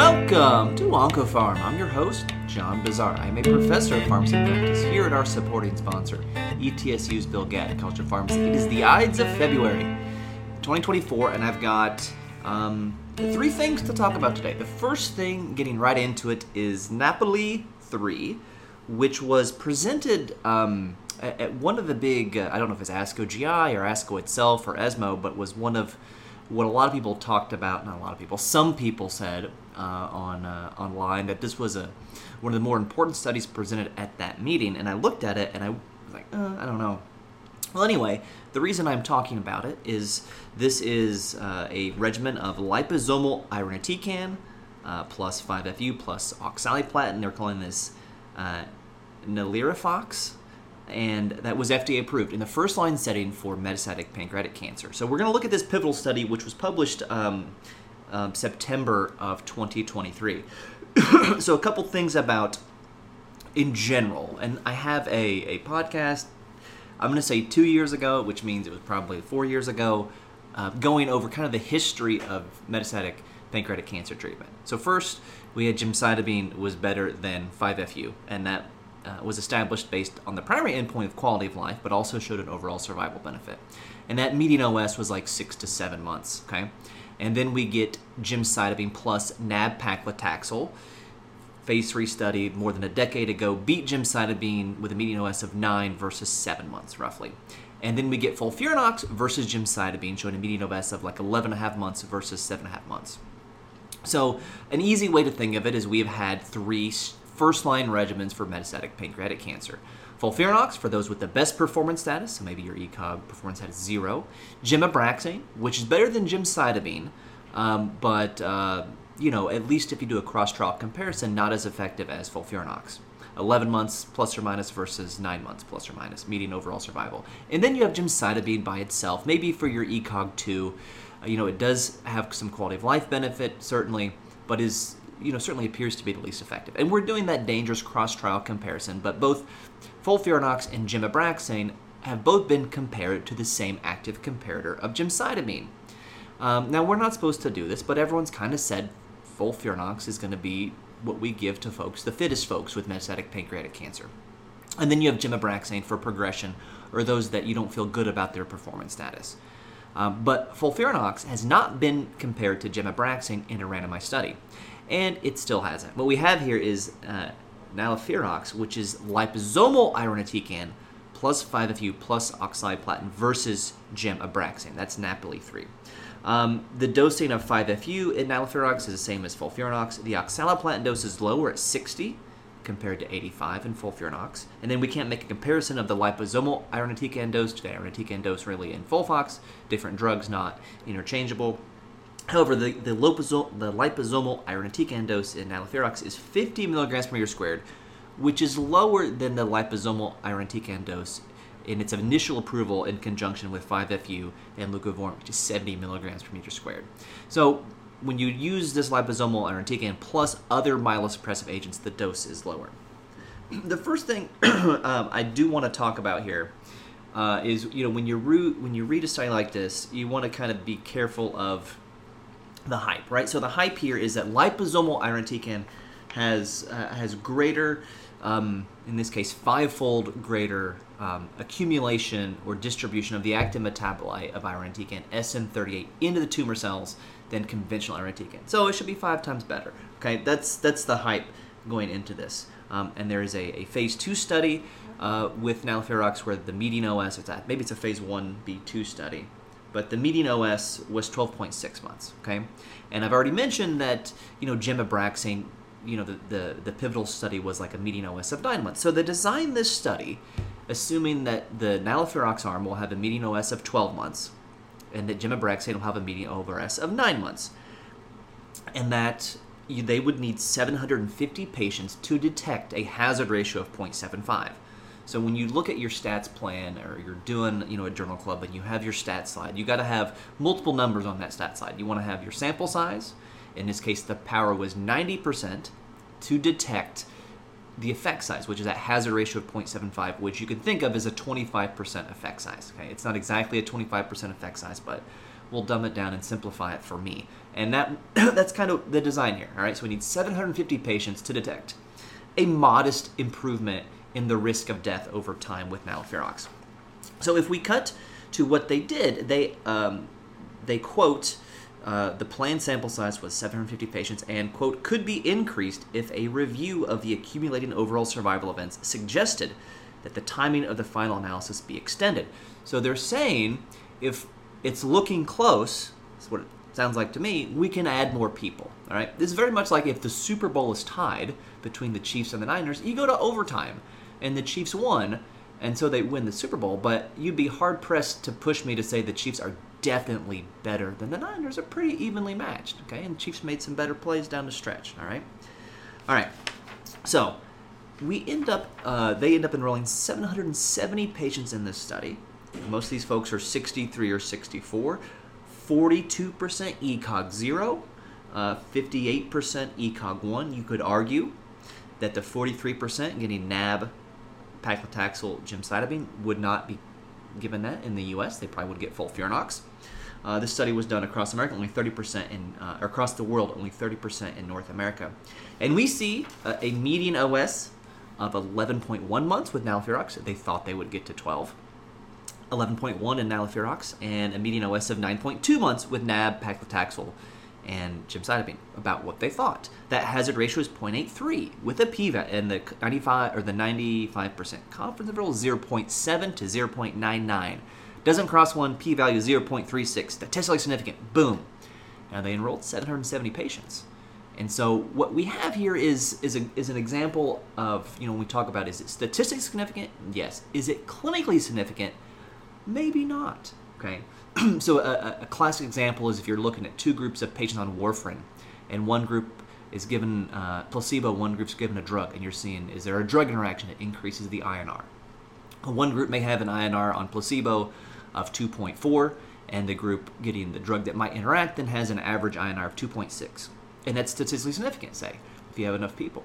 Welcome to OncoPharm. I'm your host, John Bossaer. I'm a professor of pharmacy practice here at our supporting sponsor, ETSU's Bill Gatton College of Pharmacy. It is the Ides of February 2024, and I've got um, three things to talk about today. The first thing, getting right into it, is Napoli 3, which was presented um, at, one of the big, uh, I don't know if it's ASCO GI or ASCO itself or ESMO, but was one of what a lot of people talked about, not a lot of people, some people said on uh, online that this was a one of the more important studies presented at that meeting. And I looked at it and I was like, uh, I don't know. Well, anyway, the reason I'm talking about it is this is uh, a regimen of liposomal irinotecan uh, plus 5-FU plus oxaliplatin. They're calling this uh, Nalirifox and that was FDA approved in the first line setting for metastatic pancreatic cancer. So we're going to look at this pivotal study, which was published um, um, September of 2023. so a couple things about in general, and I have a, a podcast. I'm going to say two years ago, which means it was probably four years ago, uh, going over kind of the history of metastatic pancreatic cancer treatment. So first, we had gemcitabine was better than 5-FU, and that uh, was established based on the primary endpoint of quality of life, but also showed an overall survival benefit. And that median OS was like six to seven months. Okay, and then we get gemcitabine plus nab-paclitaxel. Phase three study more than a decade ago beat gemcitabine with a median OS of nine versus seven months, roughly. And then we get FOLFIRINOX versus gemcitabine, showing a median OS of like 11 and a half months versus seven and a half months. So, an easy way to think of it is we have had three first line regimens for metastatic pancreatic cancer. FOLFIRINOX for those with the best performance status, so maybe your ECOG performance status zero. Gemabraxane, which is better than gemcitabine, um, but uh, you know at least if you do a cross trial comparison, not as effective as FOLFIRINOX. 11 months plus or minus versus 9 months plus or minus, median overall survival. And then you have gemcitabine by itself, maybe for your ECOG 2. Uh, you know, it does have some quality of life benefit, certainly, but is you know certainly appears to be the least effective. And we're doing that dangerous cross-trial comparison, but both FOLFIRINOX and gemabraxane have both been compared to the same active comparator of gemcitabine. Um, now we're not supposed to do this, but everyone's kind of said FOLFIRINOX is going to be what we give to folks, the fittest folks with metastatic pancreatic cancer. And then you have gemabraxane for progression, or those that you don't feel good about their performance status. Um, but FOLFIRINOX has not been compared to gemabraxane in a randomized study and it still hasn't. What we have here is uh, which is liposomal irinotecan plus 5-FU plus oxaliplatin versus gemabraxane. That's Napoli 3. Um, the dosing of 5-FU in NALIRIFOX is the same as FOLFIRINOX. The oxaliplatin dose is lower at 60 compared to 85 in FOLFIRINOX. And then we can't make a comparison of the liposomal irinotecan dose to the irinotecan dose really in FOLFOX. Different drugs, not interchangeable. However, the, the, the liposomal irinotecan dose in NALIRIFOX is 50 milligrams per meter squared, which is lower than the liposomal irinotecan dose in its initial approval in conjunction with 5-FU and leucovorin, which is 70 milligrams per meter squared. So when you use this liposomal irinotecan plus other myelosuppressive agents, the dose is lower. The first thing um, I do want to talk about here uh, is you know when you re- when you read a study like this, you want to kind of be careful of the hype, right? So the hype here is that liposomal irinotecan has uh, has greater, um, in this case, fivefold greater um, accumulation or distribution of the active metabolite of irinotecan SN38 into the tumor cells than conventional irinotecan. So it should be five times better. Okay, that's that's the hype going into this. Um, and there is a, a phase two study uh, with NALIRIFOX where the median OS, it's at, maybe it's a phase one B2 study, but the median OS was 12.6 months. Okay, and I've already mentioned that you know gemabraxane, you know the, the the pivotal study was like a median OS of nine months. So they designed this study, assuming that the NALIRIFOX arm will have a median OS of 12 months, and that gemabraxane will have a median OS of nine months, and that they would need 750 patients to detect a hazard ratio of 0.75. So when you look at your stats plan or you're doing, you know, a journal club and you have your stat slide, you got to have multiple numbers on that stat slide. You want to have your sample size. In this case, the power was 90% to detect the effect size, which is that hazard ratio of 0.75, which you can think of as a 25% effect size. Okay, it's not exactly a 25% effect size, but we'll dumb it down and simplify it for me. And that that's kind of the design here. All right, so we need 750 patients to detect a modest improvement in the risk of death over time with nalfirox. So if we cut to what they did, they um, they quote. Uh, the planned sample size was 750 patients and, quote, could be increased if a review of the accumulating overall survival events suggested that the timing of the final analysis be extended. So they're saying if it's looking close, that's what it sounds like to me, we can add more people. All right. This is very much like if the Super Bowl is tied between the Chiefs and the Niners, you go to overtime, and the Chiefs won, and so they win the Super Bowl. But you'd be hard pressed to push me to say the Chiefs are definitely better than the Niners. Are pretty evenly matched. Okay, and Chiefs made some better plays down the stretch. All right. All right. So we end up, uh, they end up enrolling 770 patients in this study. Most of these folks are 63 or 64. 42% ECOG 0, uh, 58% ECOG 1. You could argue that the 43% getting NAB, paclitaxel, gemcitabine would not be given that in the U.S. They probably would get FOLFIRINOX. Uh, this study was done across America, only 30% in, uh, across the world, only 30% in North America. And we see uh, a median OS of 11.1 months with nalfirox. They thought they would get to 12. 11.1 in nalfirox, and a median OS of 9.2 months with NAB, paclitaxel, and gemcitabine. About what they thought. That hazard ratio is 0.83 with a p-value, and the 95 or the 95% confidence interval is 0.7 to 0.99. Doesn't cross one, p-value 0.36. Statistically significant. Boom. Now they enrolled 770 patients. And so what we have here is is, a, is an example of you know when we talk about is it statistically significant? Yes. Is it clinically significant? Maybe not. Okay. so a, a, classic example is if you're looking at two groups of patients on warfarin, and one group is given uh, placebo, one group's given a drug, and you're seeing is there a drug interaction that increases the INR? One group may have an INR on placebo of 2.4, and the group getting the drug that might interact then has an average INR of 2.6 and that's statistically significant. Say, if you have enough people,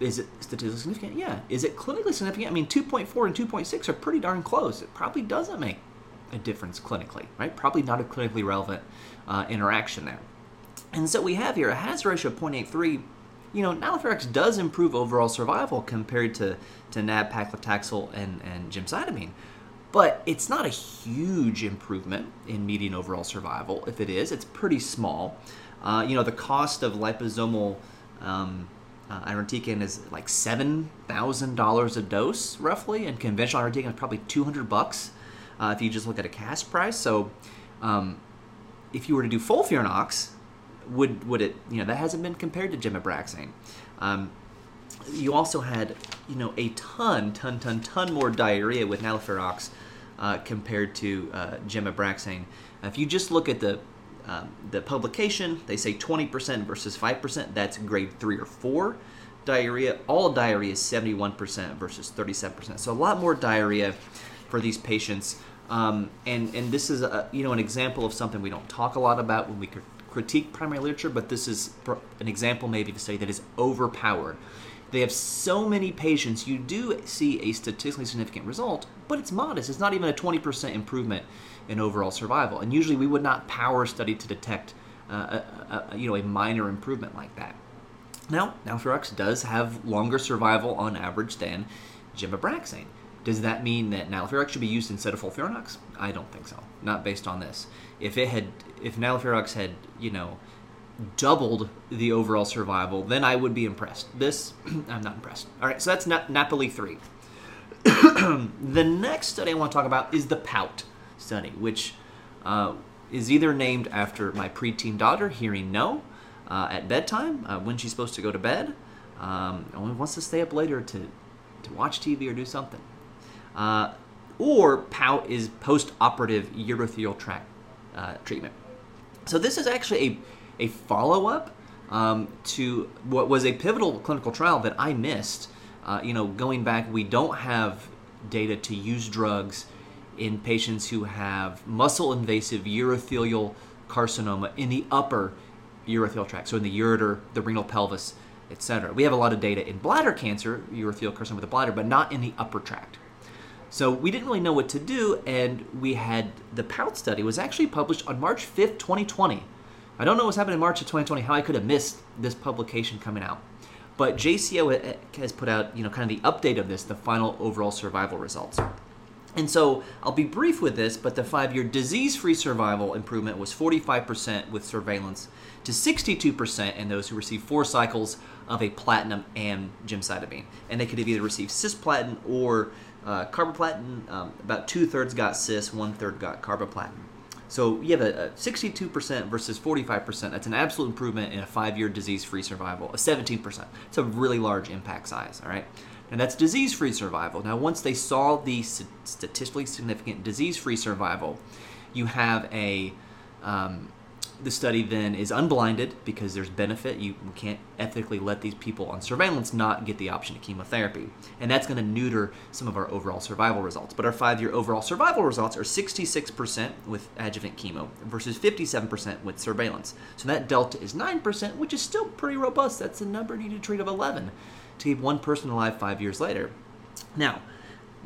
is it statistically significant? Yeah. Is it clinically significant? I mean, 2.4 and 2.6 are pretty darn close. It probably doesn't make a difference clinically, right? Probably not a clinically relevant uh, interaction there. And so we have here a hazard ratio of 0.83. You know, nalfirex does improve overall survival compared to, to NAB, paclitaxel, and, and gemcitabine. But it's not a huge improvement in median overall survival. If it is, it's pretty small. Uh, you know, the cost of liposomal um, uh, irinotecan is like seven thousand dollars a dose, roughly, and conventional irinotecan is probably two hundred bucks uh, if you just look at a cash price. So, um, if you were to do FOLFIRINOX, would would it? You know, that hasn't been compared to gemabraxane. Um, you also had, you know, a ton, ton, ton, ton more diarrhea with nalfirox uh, compared to uh, gemabraxane. If you just look at the um, the publication, they say 20% versus 5%. That's grade 3 or 4 diarrhea. All diarrhea is 71% versus 37%. So a lot more diarrhea for these patients. Um, and, and this is a, you know an example of something we don't talk a lot about when we critique primary literature, but this is an example maybe to say that is overpowered. They have so many patients, you do see a statistically significant result, but it's modest. It's not even a 20% improvement in overall survival. And usually we would not power a study to detect uh, a, a, you know, a minor improvement like that. Now, nalfirox does have longer survival on average than gemabraxane. Does that mean that nalfirox should be used instead of FOLFIRINOX? I don't think so. Not based on this. If it had, if nalfirox had, you know, doubled the overall survival, then I would be impressed. This, I'm not impressed. All right, so that's Na- Napoli 3. the next study I want to talk about is the POUT study, which uh, is either named after my preteen daughter hearing no uh, at bedtime uh, when she's supposed to go to bed, um, only wants to stay up later to, to watch TV or do something. Uh, or POUT is post operative urothelial tract uh, treatment. So, this is actually a a follow up um, to what was a pivotal clinical trial that I missed. Uh, you know, going back, we don't have data to use drugs in patients who have muscle invasive urothelial carcinoma in the upper urothelial tract, so in the ureter, the renal pelvis, etc. We have a lot of data in bladder cancer, urothelial carcinoma of the bladder, but not in the upper tract. So we didn't really know what to do, and we had the POUT study was actually published on March 5th, 2020. I don't know what's happened in March of 2020, how I could have missed this publication coming out. But JCO has put out, you know, kind of the update of this, the final overall survival results. And so I'll be brief with this, but the five year disease free survival improvement was 45% with surveillance to 62% in those who received four cycles of a platinum and gemcitabine. And they could have either received cisplatin or uh, carboplatin. Um, about two thirds got cis, one third got carboplatin. So you have a, a 62% versus 45%. That's an absolute improvement in a five year disease free survival, a 17%. It's a really large impact size, all right? And that's disease free survival. Now, once they saw the statistically significant disease free survival, you have a um, the study then is unblinded because there's benefit. You can't ethically let these people on surveillance not get the option of chemotherapy. And that's going to neuter some of our overall survival results. But our five year overall survival results are 66% with adjuvant chemo versus 57% with surveillance. So that delta is 9%, which is still pretty robust. That's a number needed to treat of 11 to keep one person alive five years later. Now,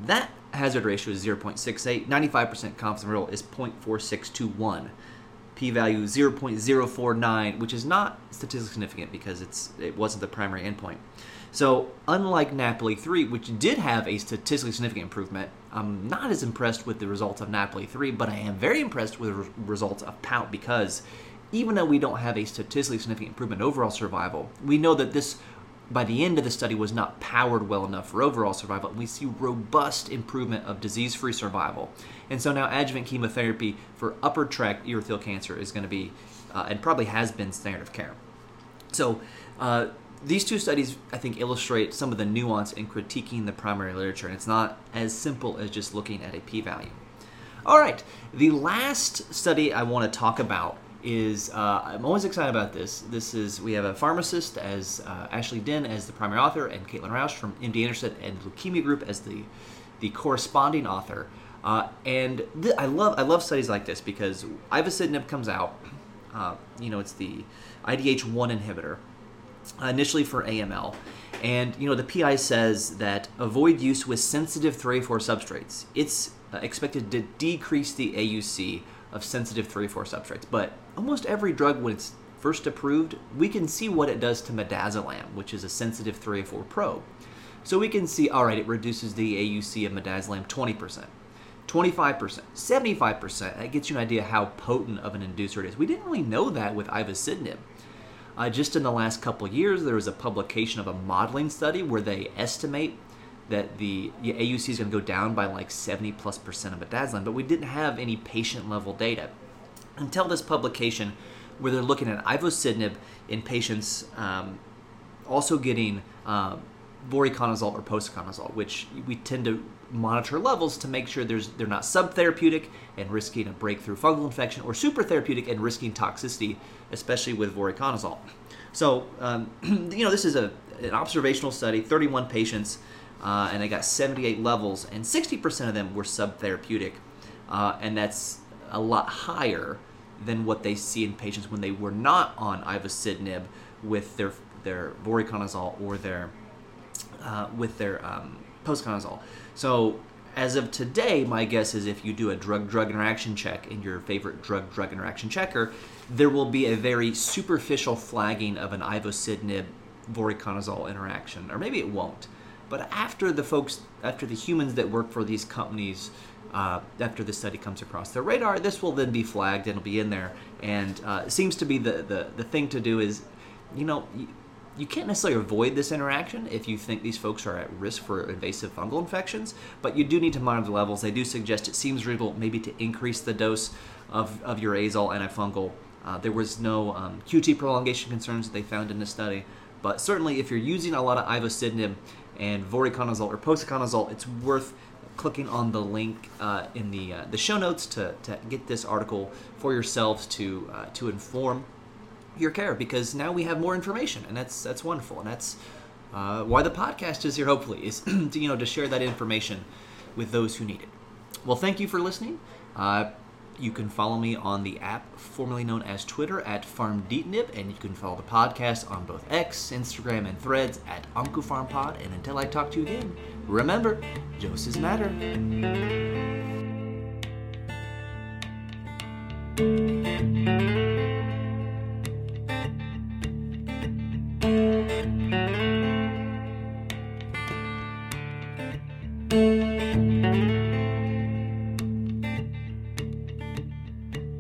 that hazard ratio is 0.68, 95% confidence interval is 0.4621 p-value 0.049, which is not statistically significant because it's it wasn't the primary endpoint. So unlike Napoli 3, which did have a statistically significant improvement, I'm not as impressed with the results of Napoli 3, but I am very impressed with the results of POUT because even though we don't have a statistically significant improvement in overall survival, we know that this by the end of the study was not powered well enough for overall survival. We see robust improvement of disease free survival. And so now adjuvant chemotherapy for upper tract urothelial cancer is going to be, uh, and probably has been, standard of care. So uh, these two studies, I think, illustrate some of the nuance in critiquing the primary literature. And it's not as simple as just looking at a p value. All right, the last study I want to talk about is uh, I'm always excited about this. This is we have a pharmacist as uh, Ashley Den as the primary author, and Caitlin Rausch from MD Anderson and Leukemia Group as the the corresponding author. Uh, and th- I love I love studies like this because ivosidenib comes out. Uh, you know, it's the IDH1 inhibitor initially for AML. And you know the PI says that avoid use with sensitive 3A4 substrates. It's uh, expected to decrease the AUC of sensitive 3A4 substrates. But almost every drug, when it's first approved, we can see what it does to midazolam, which is a sensitive 3A4 probe. So we can see, all right, it reduces the AUC of midazolam 20%. 25%, 75%. That gets you an idea how potent of an inducer it is. We didn't really know that with ivosidenib. Uh, just in the last couple years, there was a publication of a modeling study where they estimate that the AUC is going to go down by like 70 plus percent of midazolam, but we didn't have any patient level data until this publication where they're looking at ivosidenib in patients um, also getting um, voriconazole or posaconazole, which we tend to monitor levels to make sure there's they're not subtherapeutic and risking a breakthrough fungal infection or super therapeutic and risking toxicity, especially with voriconazole. So, um, you know, this is a, an observational study, 31 patients uh, and they got 78 levels, and 60% of them were subtherapeutic, uh, and that's a lot higher than what they see in patients when they were not on ivosidenib with their their voriconazole or their uh, with their um, posaconazole. So as of today, my guess is if you do a drug-drug interaction check in your favorite drug-drug interaction checker, there will be a very superficial flagging of an ivosidenib voriconazole interaction, or maybe it won't. But after the folks, after the humans that work for these companies, uh, after the study comes across their radar, this will then be flagged and it'll be in there. And uh, it seems to be the, the, the thing to do is, you know, you, you can't necessarily avoid this interaction if you think these folks are at risk for invasive fungal infections, but you do need to monitor the levels. They do suggest it seems reasonable maybe to increase the dose of, of your azole antifungal. Uh, there was no um, QT prolongation concerns that they found in this study, but certainly if you're using a lot of ivosidenib and voriconazole or posaconazole, it's worth clicking on the link uh, in the uh, the show notes to, to get this article for yourselves to uh, to inform your care because now we have more information and that's that's wonderful and that's uh, why the podcast is here hopefully is to you know to share that information with those who need it. Well, thank you for listening. You can follow me on the app formerly known as Twitter at FarmDeetnip, and you can follow the podcast on both X, Instagram, and Threads at OncoPharmPod. And until I talk to you again, remember, doses matter.